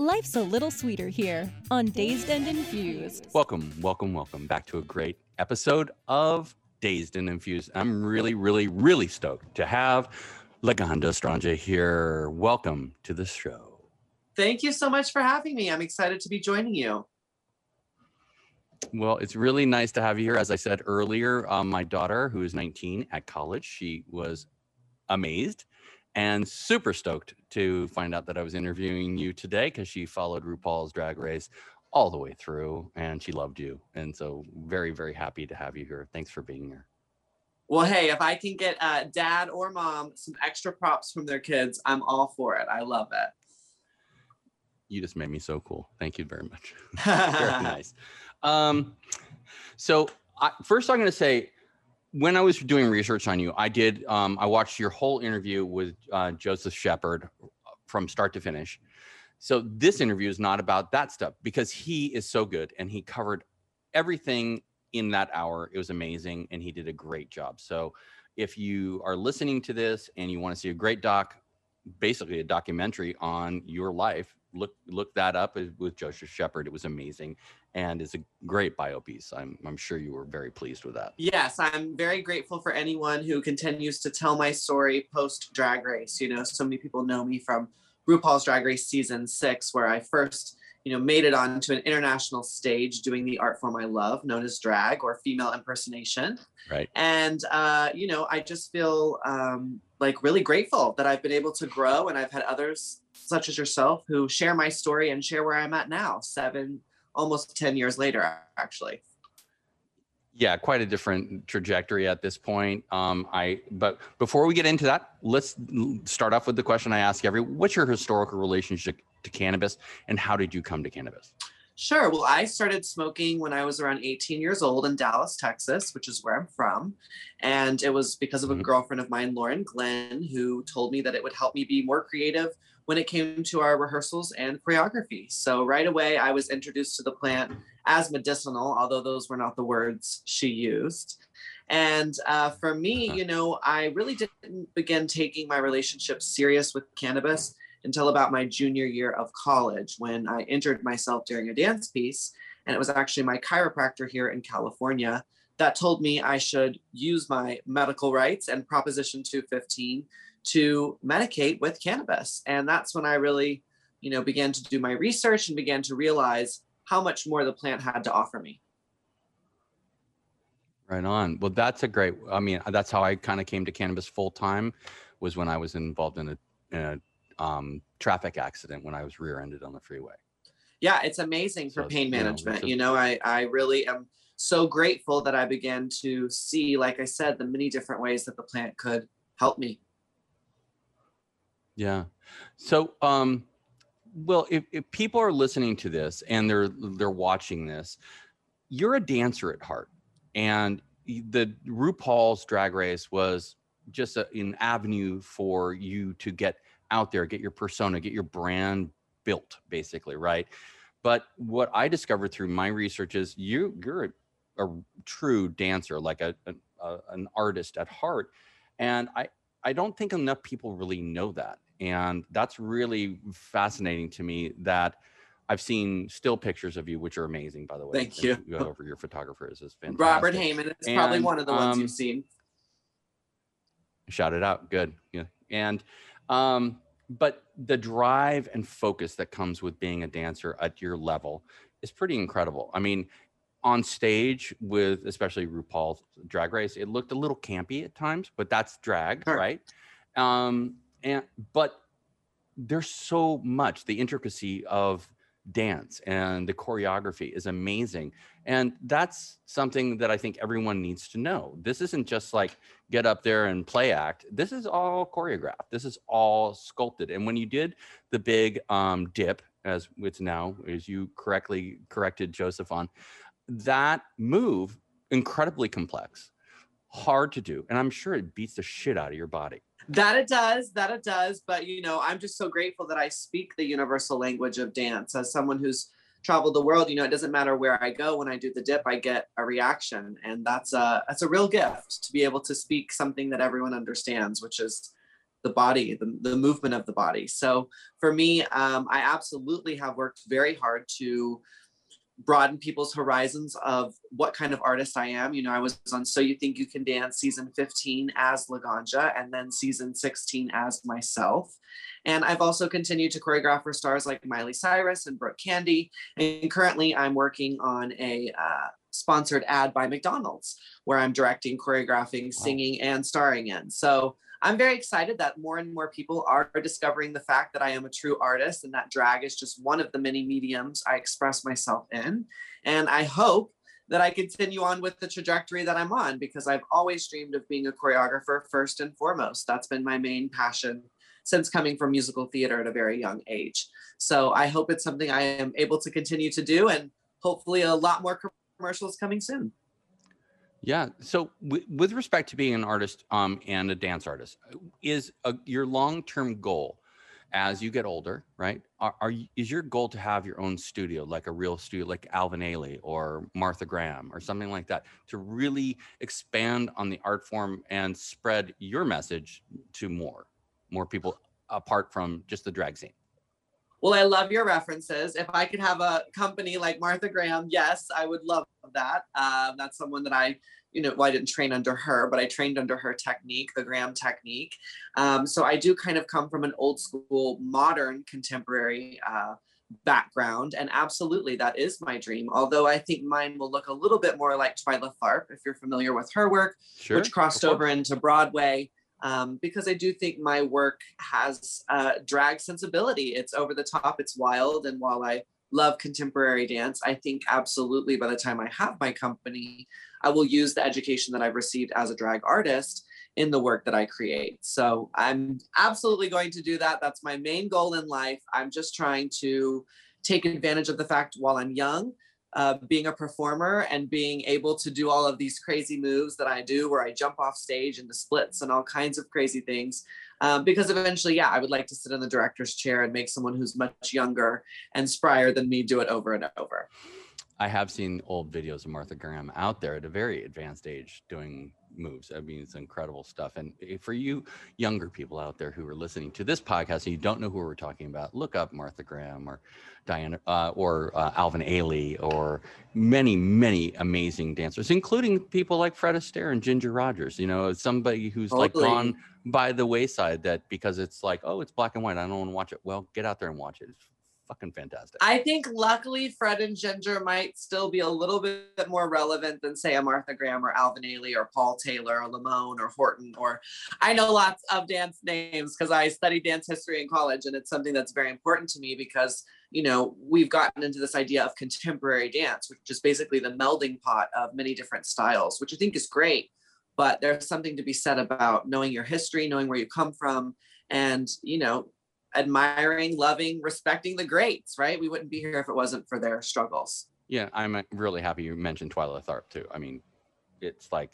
Life's a little sweeter here on Dazed and Infused. Welcome, welcome, welcome back to a great episode of Dazed and Infused. I'm really, really, really stoked to have Laganja Estranja here. Welcome to the show. Thank you so much for having me. I'm excited to be joining you. Well, it's really nice to have you here. As I said earlier, um, my daughter, who is 19 at college, she was amazed and super stoked to find out that I was interviewing you today because she followed RuPaul's Drag Race all the way through and she loved you. And so, very, very happy to have you here. Thanks for being here. Well, hey, if I can get uh, dad or mom some extra props from their kids, I'm all for it. I love it. You just made me so cool. Thank you very much. very nice. Um, so, I, first, I'm going to say, when I was doing research on you, I did. Um, I watched your whole interview with uh, Joseph Shepard from start to finish. So this interview is not about that stuff because he is so good and he covered everything in that hour. It was amazing and he did a great job. So if you are listening to this and you want to see a great doc, basically a documentary on your life, look look that up with Joseph Shepard. It was amazing and it's a great bio piece. I'm, I'm sure you were very pleased with that. Yes, I'm very grateful for anyone who continues to tell my story post Drag Race. You know, so many people know me from RuPaul's Drag Race season six, where I first, you know, made it onto an international stage doing the art form I love, known as drag or female impersonation. Right. And, uh, you know, I just feel um, like really grateful that I've been able to grow and I've had others such as yourself who share my story and share where I'm at now, seven almost 10 years later, actually. Yeah, quite a different trajectory at this point. Um, I but before we get into that, let's start off with the question I ask every: What's your historical relationship to cannabis, and how did you come to cannabis? Sure. Well, I started smoking when I was around 18 years old in Dallas, Texas, which is where I'm from. And it was because of a mm-hmm. girlfriend of mine, Lauren Glenn, who told me that it would help me be more creative when it came to our rehearsals and choreography. So right away, I was introduced to the plant as medicinal, although those were not the words she used. And uh, for me, uh-huh. you know, I really didn't begin taking my relationship serious with cannabis until about my junior year of college when I injured myself during a dance piece. And it was actually my chiropractor here in California that told me I should use my medical rights and Proposition 215 to medicate with cannabis. And that's when I really, you know, began to do my research and began to realize how much more the plant had to offer me. Right on. Well, that's a great. I mean, that's how I kind of came to cannabis full time, was when I was involved in a, in a um, traffic accident when I was rear-ended on the freeway. Yeah, it's amazing for so pain management. You know, you know, I I really am so grateful that I began to see, like I said, the many different ways that the plant could help me. Yeah. So, um, well, if, if people are listening to this and they're they're watching this, you're a dancer at heart, and the RuPaul's Drag Race was just a, an avenue for you to get out there, get your persona, get your brand built, basically, right? But what I discovered through my research is you you're a, a true dancer, like a, a, an artist at heart, and I I don't think enough people really know that. And that's really fascinating to me that I've seen still pictures of you, which are amazing, by the way. Thank you. Go over your photographers is fantastic. Robert Heyman is and, probably one of the ones um, you've seen. Shout it out. Good. Yeah. And, um, but the drive and focus that comes with being a dancer at your level is pretty incredible. I mean, on stage with especially RuPaul's Drag Race, it looked a little campy at times, but that's drag, sure. right? Um, and but there's so much the intricacy of dance and the choreography is amazing. And that's something that i think everyone needs to know. This isn't just like get up there and play act. This is all choreographed. This is all sculpted. And when you did the big um, dip as it's now, as you correctly corrected Joseph on, that move incredibly complex, hard to do, and I'm sure it beats the shit out of your body. That it does, that it does. But you know, I'm just so grateful that I speak the universal language of dance as someone who's traveled the world. You know, it doesn't matter where I go. When I do the dip, I get a reaction, and that's a that's a real gift to be able to speak something that everyone understands, which is the body, the, the movement of the body. So for me, um, I absolutely have worked very hard to broaden people's horizons of what kind of artist I am. You know, I was on So You Think You Can Dance season 15 as Laganja and then season 16 as myself. And I've also continued to choreograph for stars like Miley Cyrus and Brooke Candy. And currently I'm working on a uh, sponsored ad by McDonald's where I'm directing, choreographing, singing, and starring in. So I'm very excited that more and more people are discovering the fact that I am a true artist and that drag is just one of the many mediums I express myself in. And I hope that I continue on with the trajectory that I'm on because I've always dreamed of being a choreographer first and foremost. That's been my main passion since coming from musical theater at a very young age. So I hope it's something I am able to continue to do and hopefully a lot more commercials coming soon. Yeah. So w- with respect to being an artist um, and a dance artist, is a, your long-term goal as you get older, right? Are, are you, is your goal to have your own studio, like a real studio, like Alvin Ailey or Martha Graham or something like that, to really expand on the art form and spread your message to more, more people apart from just the drag scene? Well, I love your references. If I could have a company like Martha Graham, yes, I would love that. Um, that's someone that I, you know, well, I didn't train under her, but I trained under her technique, the Graham technique. Um, so I do kind of come from an old school, modern, contemporary uh, background. And absolutely, that is my dream. Although I think mine will look a little bit more like Twyla Tharp, if you're familiar with her work, sure, which crossed over into Broadway um, because I do think my work has a drag sensibility. It's over the top, it's wild. And while I love contemporary dance, I think absolutely by the time I have my company, I will use the education that I've received as a drag artist in the work that I create. So I'm absolutely going to do that. That's my main goal in life. I'm just trying to take advantage of the fact while I'm young being a performer and being able to do all of these crazy moves that I do, where I jump off stage into splits and all kinds of crazy things. Um, because eventually, yeah, I would like to sit in the director's chair and make someone who's much younger and sprier than me do it over and over. I have seen old videos of Martha Graham out there at a very advanced age doing moves. I mean, it's incredible stuff. And for you younger people out there who are listening to this podcast and you don't know who we're talking about, look up Martha Graham or Diana uh, or uh, Alvin Ailey or many, many amazing dancers, including people like Fred Astaire and Ginger Rogers. You know, somebody who's totally. like gone by the wayside that because it's like, oh, it's black and white. I don't want to watch it. Well, get out there and watch it. It's fucking fantastic. I think luckily Fred and Ginger might still be a little bit more relevant than say a Martha Graham or Alvin Ailey or Paul Taylor or Limón or Horton or I know lots of dance names because I studied dance history in college and it's something that's very important to me because you know we've gotten into this idea of contemporary dance which is basically the melding pot of many different styles which I think is great but there's something to be said about knowing your history knowing where you come from and you know admiring, loving, respecting the greats, right? We wouldn't be here if it wasn't for their struggles. Yeah, I'm uh, really happy you mentioned Twyla Tharp too. I mean, it's like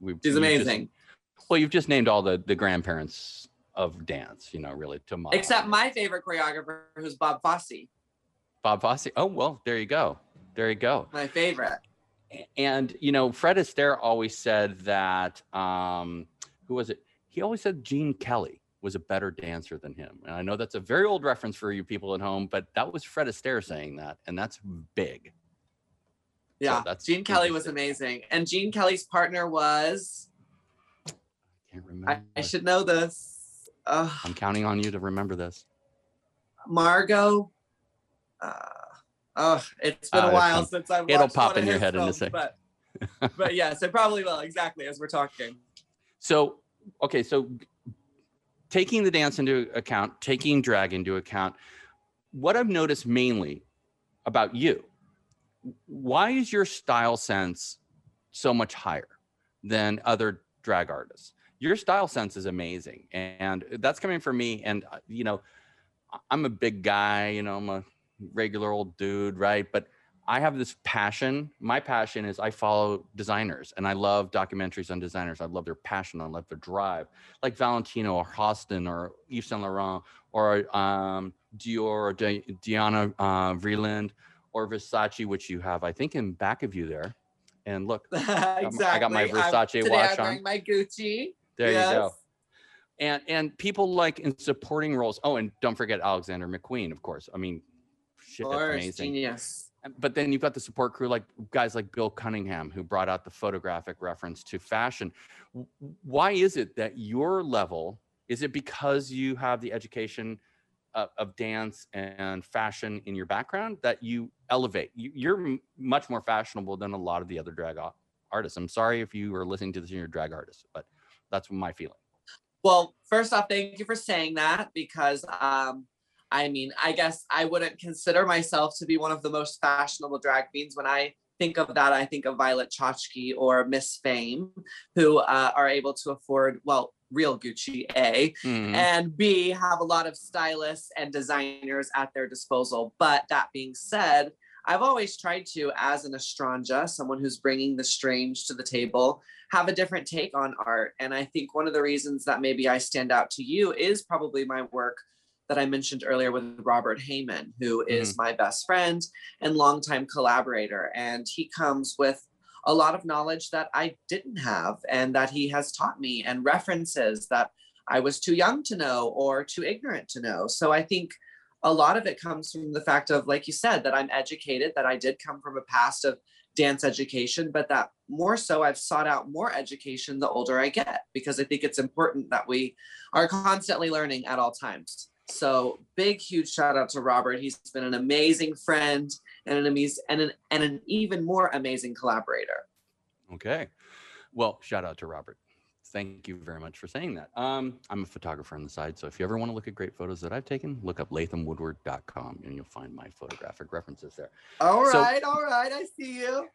we've she's amazing. Just, well, you've just named all the the grandparents of dance, you know, really to my Except my favorite choreographer, who's Bob Fosse. Bob Fosse. Oh well, there you go. There you go. My favorite. And you know, Fred Astaire always said that. Um, who was it? He always said Gene Kelly was a better dancer than him. And I know that's a very old reference for you people at home, but that was Fred Astaire saying that, and that's big. Yeah, so that's Gene Kelly was amazing, and Gene Kelly's partner was. I can't remember. I, I should know this. Uh, I'm counting on you to remember this. Margot. Uh, oh, it's been uh, a while since I've. It'll pop in your head films, in a second. But, but yes, it probably will. Exactly as we're talking. So okay, so taking the dance into account, taking drag into account, what I've noticed mainly about you, why is your style sense so much higher than other drag artists? Your style sense is amazing. And that's coming from me. And, uh, you know, I'm a big guy, you know, I'm a regular old dude, right? But I have this passion. My passion is I follow designers and I love documentaries on designers. I love their passion. I love their drive, like Valentino or Halston or Yves Saint Laurent or um, Dior or Di- Diana uh, Vreeland or Versace, which you have, I think, in back of you there. And look, exactly. I got my Versace I'm, watch I'm on. my Gucci. There Yes. you go. And and people like in supporting roles. Oh, and don't forget Alexander McQueen, of course. I mean, shit, that's amazing. genius. But then you've got the support crew, like guys like Bill Cunningham, who brought out the photographic reference to fashion. Why is it that your level is it because you have the education of, of dance and fashion in your background that you elevate? You, you're m- much more fashionable than a lot of the other drag artists. I'm sorry if you are listening to this and you're a drag artist, but that's my feeling. Well, first off, thank you for saying that because um, I mean, I guess I wouldn't consider myself to be one of the most fashionable drag queens. When I think of that, I think of Violet Chachki or Miss Fame, who uh, are able to afford, well, real Gucci, A, Mhm. and B, have a lot of stylists and designers at their disposal. But that being said, I've always tried to, as an Estranja, someone who's bringing the strange to the table, have a different take on art. And I think one of the reasons that maybe I stand out to you is probably my work that I mentioned earlier with Robert Heyman, who mm-hmm. is my best friend and longtime collaborator. And he comes with a lot of knowledge that I didn't have and that he has taught me and references that I was too young to know or too ignorant to know. So I think a lot of it comes from the fact of, like you said, that I'm educated, that I did come from a past of dance education, but that more so I've sought out more education the older I get because I think it's important that we are constantly learning at all times. So big, huge shout out to Robert. He's been an amazing friend and an amazing and an, and an even more amazing collaborator. Okay. Well, shout out to Robert. Thank you very much for saying that. Um, I'm a photographer on the side, so if you ever want to look at great photos that I've taken, look up lathamwoodward.com and you'll find my photographic references there. All So- right, all right, I see you.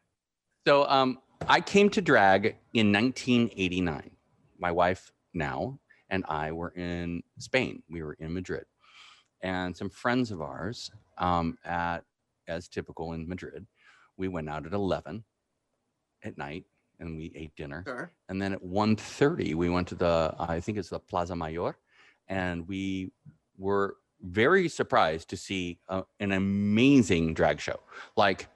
So um, I came to drag in 1989. My wife now and I were in Spain. We were in Madrid, and some friends of ours um, at as typical in Madrid, we went out at 11 at night and we ate dinner. Sure. And then at 1.30, we went to the, I think it's the Plaza Mayor, and we were very surprised to see uh, an amazing drag show, like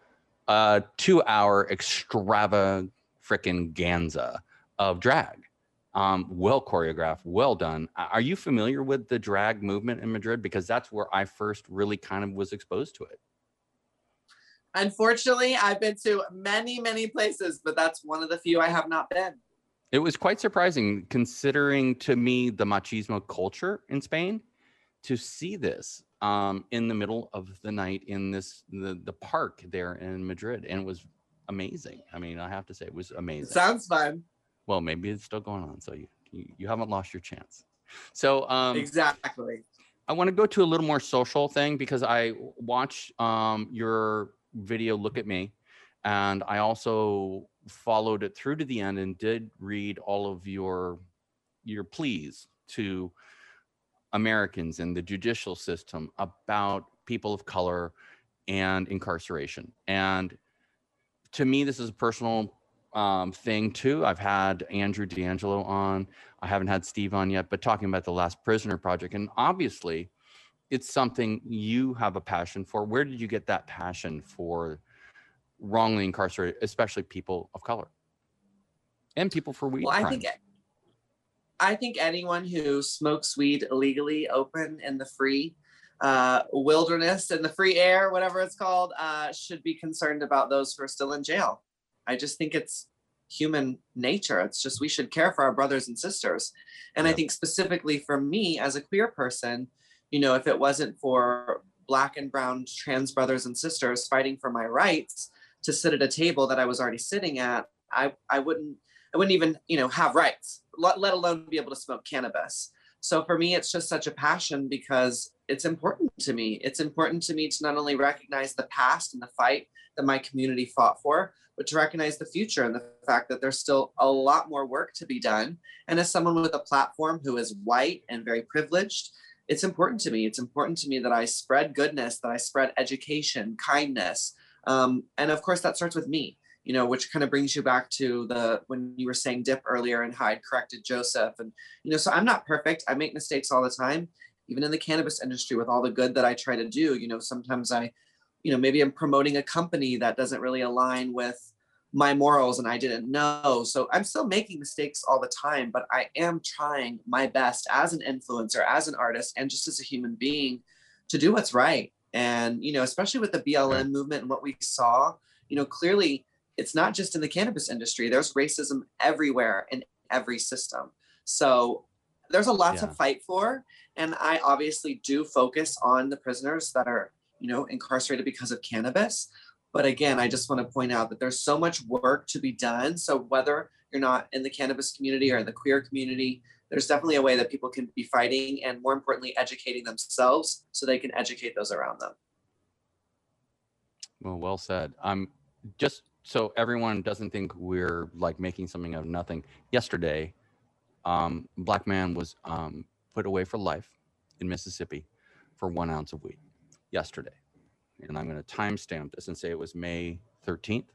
a two-hour extravagant frickin' ganza of drag. Um, well choreographed, well done. Are you familiar with the drag movement in Madrid? Because that's where I first really kind of was exposed to it. Unfortunately, I've been to many, many places, but that's one of the few I have not been. It was quite surprising considering to me the machismo culture in Spain to see this um, in the middle of the night in this the, the park there in Madrid and it was amazing. I mean, I have to say it was amazing. Sounds fun. Well, maybe it's still going on, so you you, you haven't lost your chance. So um, exactly. I want to go to a little more social thing because I watch um, your video Look at Me and I also followed it through to the end and did read all of your your pleas to Americans and the judicial system about people of color and incarceration. And to me, this is a personal um, thing too. I've had Andrew DeAngelo on. I haven't had Steve on yet, but talking about the Last Prisoner Project, and obviously, it's something you have a passion for. Where did you get that passion for wrongly incarcerated, especially people of color and people for weed Well, I think I think anyone who smokes weed illegally, open in the free uh, wilderness and the free air, whatever it's called, uh, should be concerned about those who are still in jail. I just think it's human nature. It's just we should care for our brothers and sisters. And I think specifically for me as a queer person, you know, if it wasn't for black and brown trans brothers and sisters fighting for my rights to sit at a table that I was already sitting at, I, I wouldn't I wouldn't even, you know, have rights, let, let alone be able to smoke cannabis. So for me, it's just such a passion because it's important to me. It's important to me to not only recognize the past and the fight that my community fought for, but to recognize the future and the fact that there's still a lot more work to be done. And as someone with a platform who is white and very privileged, it's important to me. It's important to me that I spread goodness, that I spread education, kindness. Um, and of course, that starts with me, you know, which kind of brings you back to the when you were saying dip earlier and I'd corrected Joseph. And, you know, so I'm not perfect. I make mistakes all the time, even in the cannabis industry with all the good that I try to do. You know, sometimes I, you know, maybe I'm promoting a company that doesn't really align with my morals and I didn't know. So I'm still making mistakes all the time, but I am trying my best as an influencer, as an artist, and just as a human being to do what's right. And, you know, especially with the BLM movement and what we saw, you know, clearly it's not just in the cannabis industry, there's racism everywhere in every system. So there's a lot yeah. to fight for. And I obviously do focus on the prisoners that are, you know, incarcerated because of cannabis. But again, I just want to point out that there's so much work to be done. So whether you're not in the cannabis community or in the queer community, there's definitely a way that people can be fighting and more importantly, educating themselves so they can educate those around them. Well, well said. I'm just so everyone doesn't think we're like making something out of nothing. Yesterday, um, black man was um, put away for life in Mississippi for one ounce of weed yesterday and I'm going to timestamp this and say it was May 13th,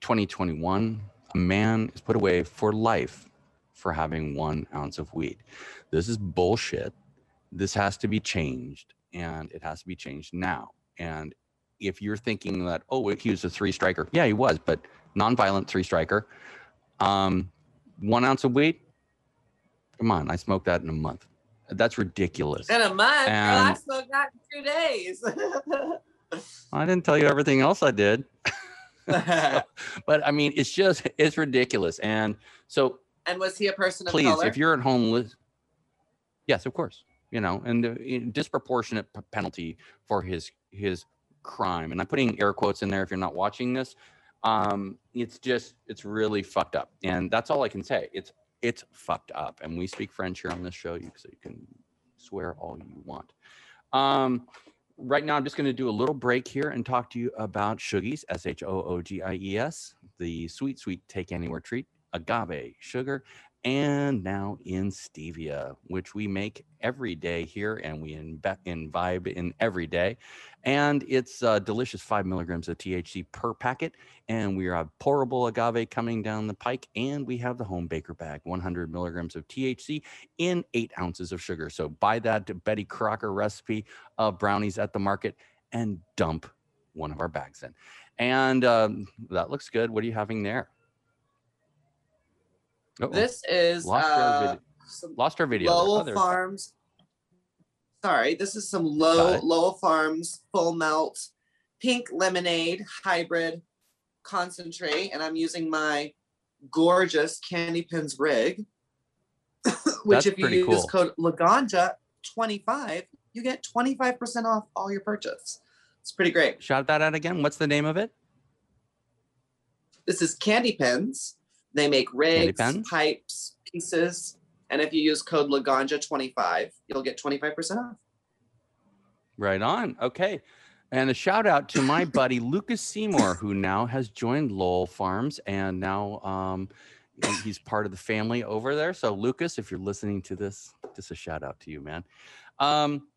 2021. A man is put away for life for having one ounce of weed. This is bullshit. This has to be changed, and it has to be changed now. And if you're thinking that, oh, he was a three striker, yeah, he was, but nonviolent three striker. Um, one ounce of weed, come on, I smoked that in a month. That's ridiculous. In a month, and I smoked that in two days. I didn't tell you everything else I did. but I mean, it's just it's ridiculous. And so. And was he a person please, color? Please, if you're at home, yes, of course. You know, and the disproportionate penalty for his his crime. And I'm putting air quotes in there if you're not watching this. Um, it's just it's really fucked up, and that's all I can say. It's it's fucked up. And we speak French here on this show, so you can swear all you want. Um, right now, I'm just going to do a little break here and talk to you about Shoogies, S H O O G I E S, the sweet, sweet take anywhere treat, agave sugar, and now in stevia, which we make every day here and we imbibe in every day. And it's a delicious five milligrams of THC per packet. And we have pourable agave coming down the pike. And we have the home baker bag, 100 milligrams of THC in eight ounces of sugar. So buy that Betty Crocker recipe of brownies at the market and dump one of our bags in. And um, that looks good. What are you having there? Uh-oh. This is lost, uh, our video. lost our video. Lowell oh, Farms. Sorry, this is some low Lowell Farms full melt pink lemonade hybrid concentrate, and I'm using my gorgeous KandyPens rig. which, That's if you use cool. code Laganja 25, you get 25% off all your purchase. It's pretty great. Shout that out again. What's the name of it? This is KandyPens. They make rigs, pipes, pieces. And if you use code Laganja25, you'll get 25% off. Right on. Okay. And a shout out to my buddy Lucas Seymour, who now has joined Lowell Farms and now um, he's part of the family over there. So, Lucas, if you're listening to this, just a shout out to you, man. Um,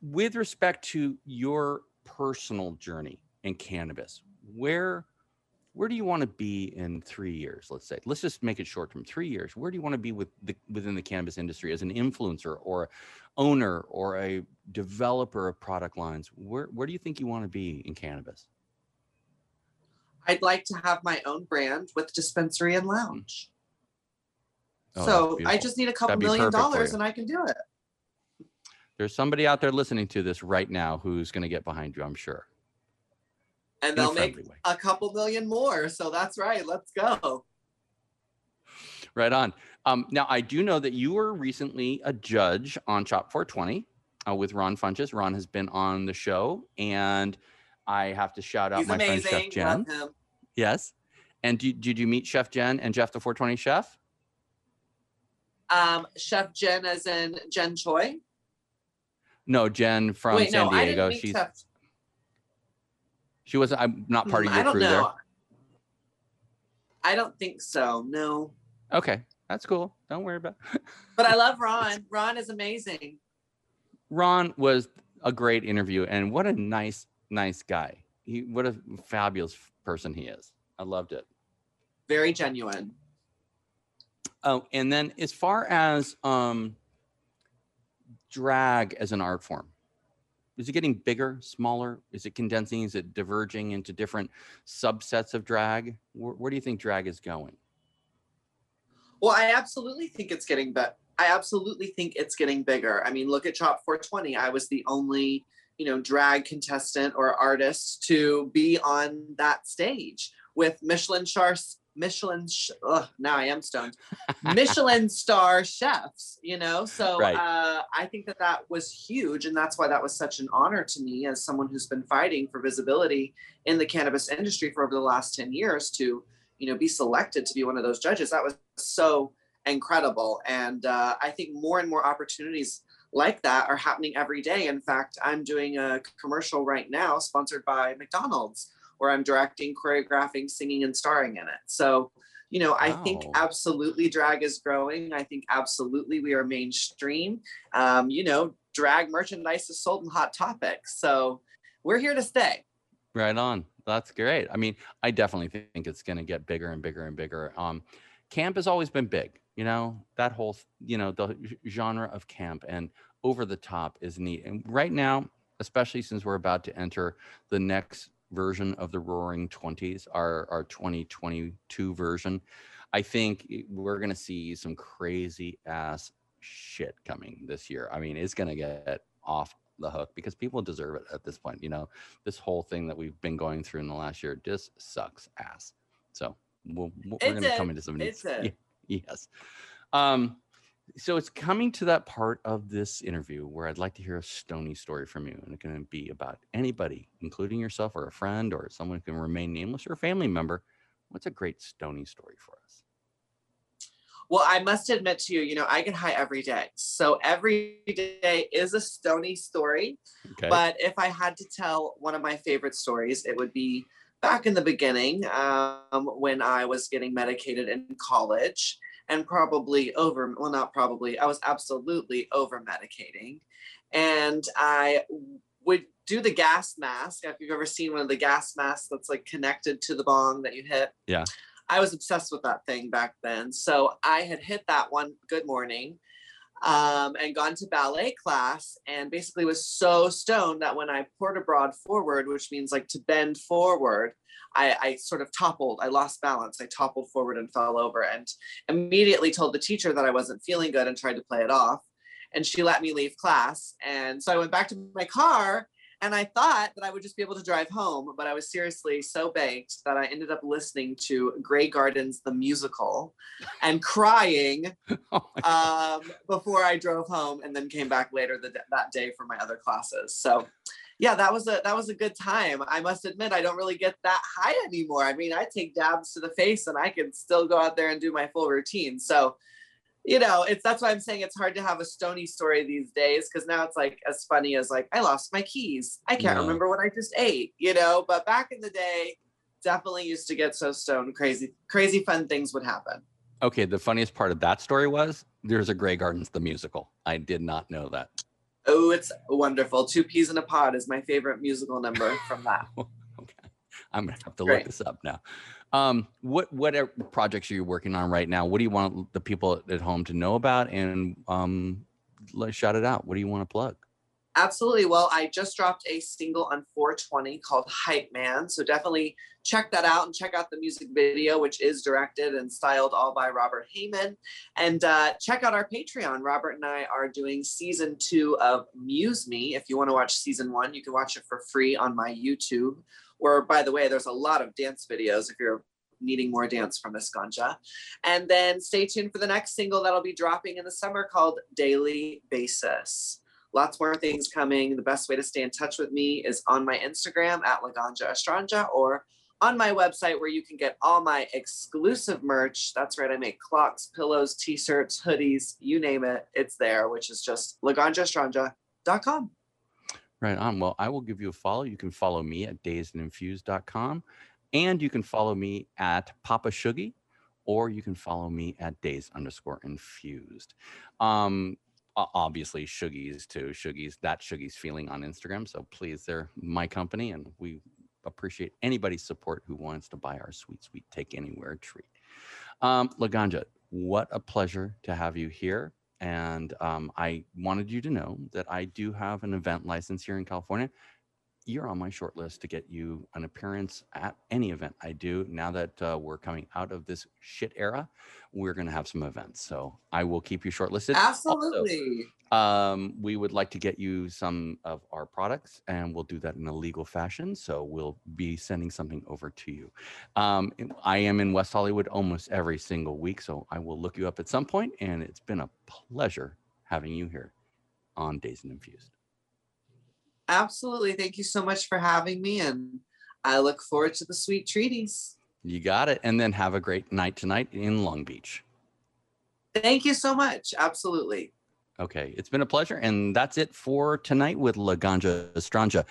with respect to your personal journey in cannabis, where where do you want to be in three years let's say? Let's just make it short term three years where do you want to be with the, within the cannabis industry as an influencer or owner or a developer of product lines? Where, where do you think you want to be in cannabis? I'd like to have my own brand with dispensary and hmm. lounge. Oh, so i just need a couple million dollars and i can do it. There's somebody out there listening to this right now who's going to get behind you i'm sure and they'll make way. a couple million more. So that's right. Let's go. Right on. Um, now, I do know that you were recently a judge on Chopped 420 uh, with Ron Funches. Ron has been on the show, and I have to shout out He's my amazing. friend Chef Jen. Yes. And did, did you meet Chef Jen and Jeff the 420 chef? Um, chef Jen, as in Jen Choi. No, Jen from Wait, San no, Diego. She's Chef she was I'm not part of mm, your crew know. there. I don't think so. No. Okay, that's cool. Don't worry about. but I love Ron. Ron is amazing. Ron was a great interview, and what a nice, nice guy. He, what a fabulous person he is. I loved it. Very genuine. Oh, and then as far as um, drag as an art form, is it getting bigger, smaller? Is it condensing? Is it diverging into different subsets of drag? Where, where do you think drag is going? Well, I absolutely think it's getting better. I absolutely think it's getting bigger. I mean, look at Chopped 420. I was the only, you know, drag contestant or artist to be on that stage with Michelin stars. Michelin, ugh, now I am stoned. Michelin star chefs, you know. So right. uh, I think that that was huge, and that's why that was such an honor to me as someone who's been fighting for visibility in the cannabis industry for over the last ten years to, you know, be selected to be one of those judges. That was so incredible. And uh, I think more and more opportunities like that are happening every day. In fact, I'm doing a commercial right now sponsored by McDonald's where I'm directing, choreographing, singing, and starring in it. So, you know, wow. I think absolutely drag is growing. I think absolutely we are mainstream. Um, you know, drag merchandise is sold in Hot Topics. So we're here to stay. Right on. That's great. I mean, I definitely think it's going to get bigger and bigger and bigger. Um, camp has always been big you know that whole you know the genre of camp and over the top is neat and right now especially since we're about to enter the next version of the roaring 20s our our 2022 version i think we're going to see some crazy ass shit coming this year i mean it's going to get off the hook because people deserve it at this point you know this whole thing that we've been going through in the last year just sucks ass so we we are going to come into some needs. yes. Um, so it's coming to that part of this interview where I'd like to hear a stony story from you. And it can be about anybody, including yourself or a friend or someone who can remain nameless or a family member. What's a great stony story for us? Well, I must admit to you, you know, I get high every day. So every day is a stony story. Okay. But if I had to tell one of my favorite stories, it would be back in the beginning um, when I was getting medicated in college and probably over, well, not probably, I was absolutely over medicating. And I would do the gas mask. If you've ever seen one of the gas masks that's like connected to the bong that you hit. Yeah. I was obsessed with that thing back then. So I had hit that one good morning um, and gone to ballet class and basically was so stoned that when I port de bras forward, which means like to bend forward, I, I, sort of toppled. I lost balance. I toppled forward and fell over and immediately told the teacher that I wasn't feeling good and tried to play it off. And she let me leave class. And so I went back to my car and I thought that I would just be able to drive home, but I was seriously so baked that I ended up listening to Grey Gardens the musical and crying oh um, before I drove home, and then came back later the, that day for my other classes. So, yeah, that was a that was a good time. I must admit, I don't really get that high anymore. I mean, I take dabs to the face, and I can still go out there and do my full routine. So you know, it's that's why I'm saying it's hard to have a stony story these days because now it's like as funny as like I lost my keys. I can't remember what I just ate, you know. But back in the day, definitely used to get so stoned, crazy, crazy fun things would happen. Okay, the funniest part of that story was there's a Grey Gardens the musical. I did not know that. Oh, it's wonderful. Two peas in a pod is my favorite musical number from that. okay, I'm gonna have to Great. look this up now. Um, what what projects are you working on right now? What do you want the people at home to know about? And um, let's shout it out. What do you want to plug? Absolutely. Well, I just dropped a single on 420 called Hype Man. So definitely check that out and check out the music video, which is directed and styled all by Robert Heyman. And uh, check out our Patreon. Robert and I are doing season two of Muse Me. If you want to watch season one, you can watch it for free on my YouTube where by the way, there's a lot of dance videos if you're needing more dance from Miss Ganja. And then stay tuned for the next single that'll be dropping in the summer called Daily Basis. Lots more things coming. The best way to stay in touch with me is on my Instagram at Laganja Estranja or on my website where you can get all my exclusive merch. That's right, I make clocks, pillows, t-shirts, hoodies, you name it. It's there, which is just laganjaestranja.com. Right on. Well, I will give you a follow. You can follow me at dazedandinfused.com and you can follow me at Papa Shuggy or you can follow me at days underscore infused. Um, obviously Shoogies too. Shoogies, that Shoogies feeling on Instagram. So please, they're my company, and we appreciate anybody's support who wants to buy our sweet, sweet take anywhere treat. Um, Laganja, what a pleasure to have you here. And um, I wanted you to know that I do have an event license here in California you're on my short list to get you an appearance at any event I do. Now that uh, we're coming out of this shit era, we're going to have some events. So I will keep you shortlisted. Absolutely. Also, um, we would like to get you some of our products, and we'll do that in a legal fashion. So we'll be sending something over to you. Um, I am in West Hollywood almost every single week, so I will look you up at some point, and it's been a pleasure having you here on Dazed and Infused. Absolutely. Thank you so much for having me. And I look forward to the sweet treaties. You got it. And then have a great night tonight in Long Beach. Thank you so much. Absolutely. Okay. It's been a pleasure. And that's it for tonight with Laganja Estranja.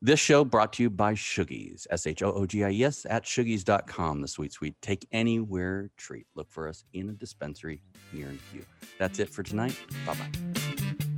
This show brought to you by Shoogies, S H O O G I E S, at shoogies.com. The sweet, sweet, take anywhere treat. Look for us in a dispensary near you. That's it for tonight. Bye bye.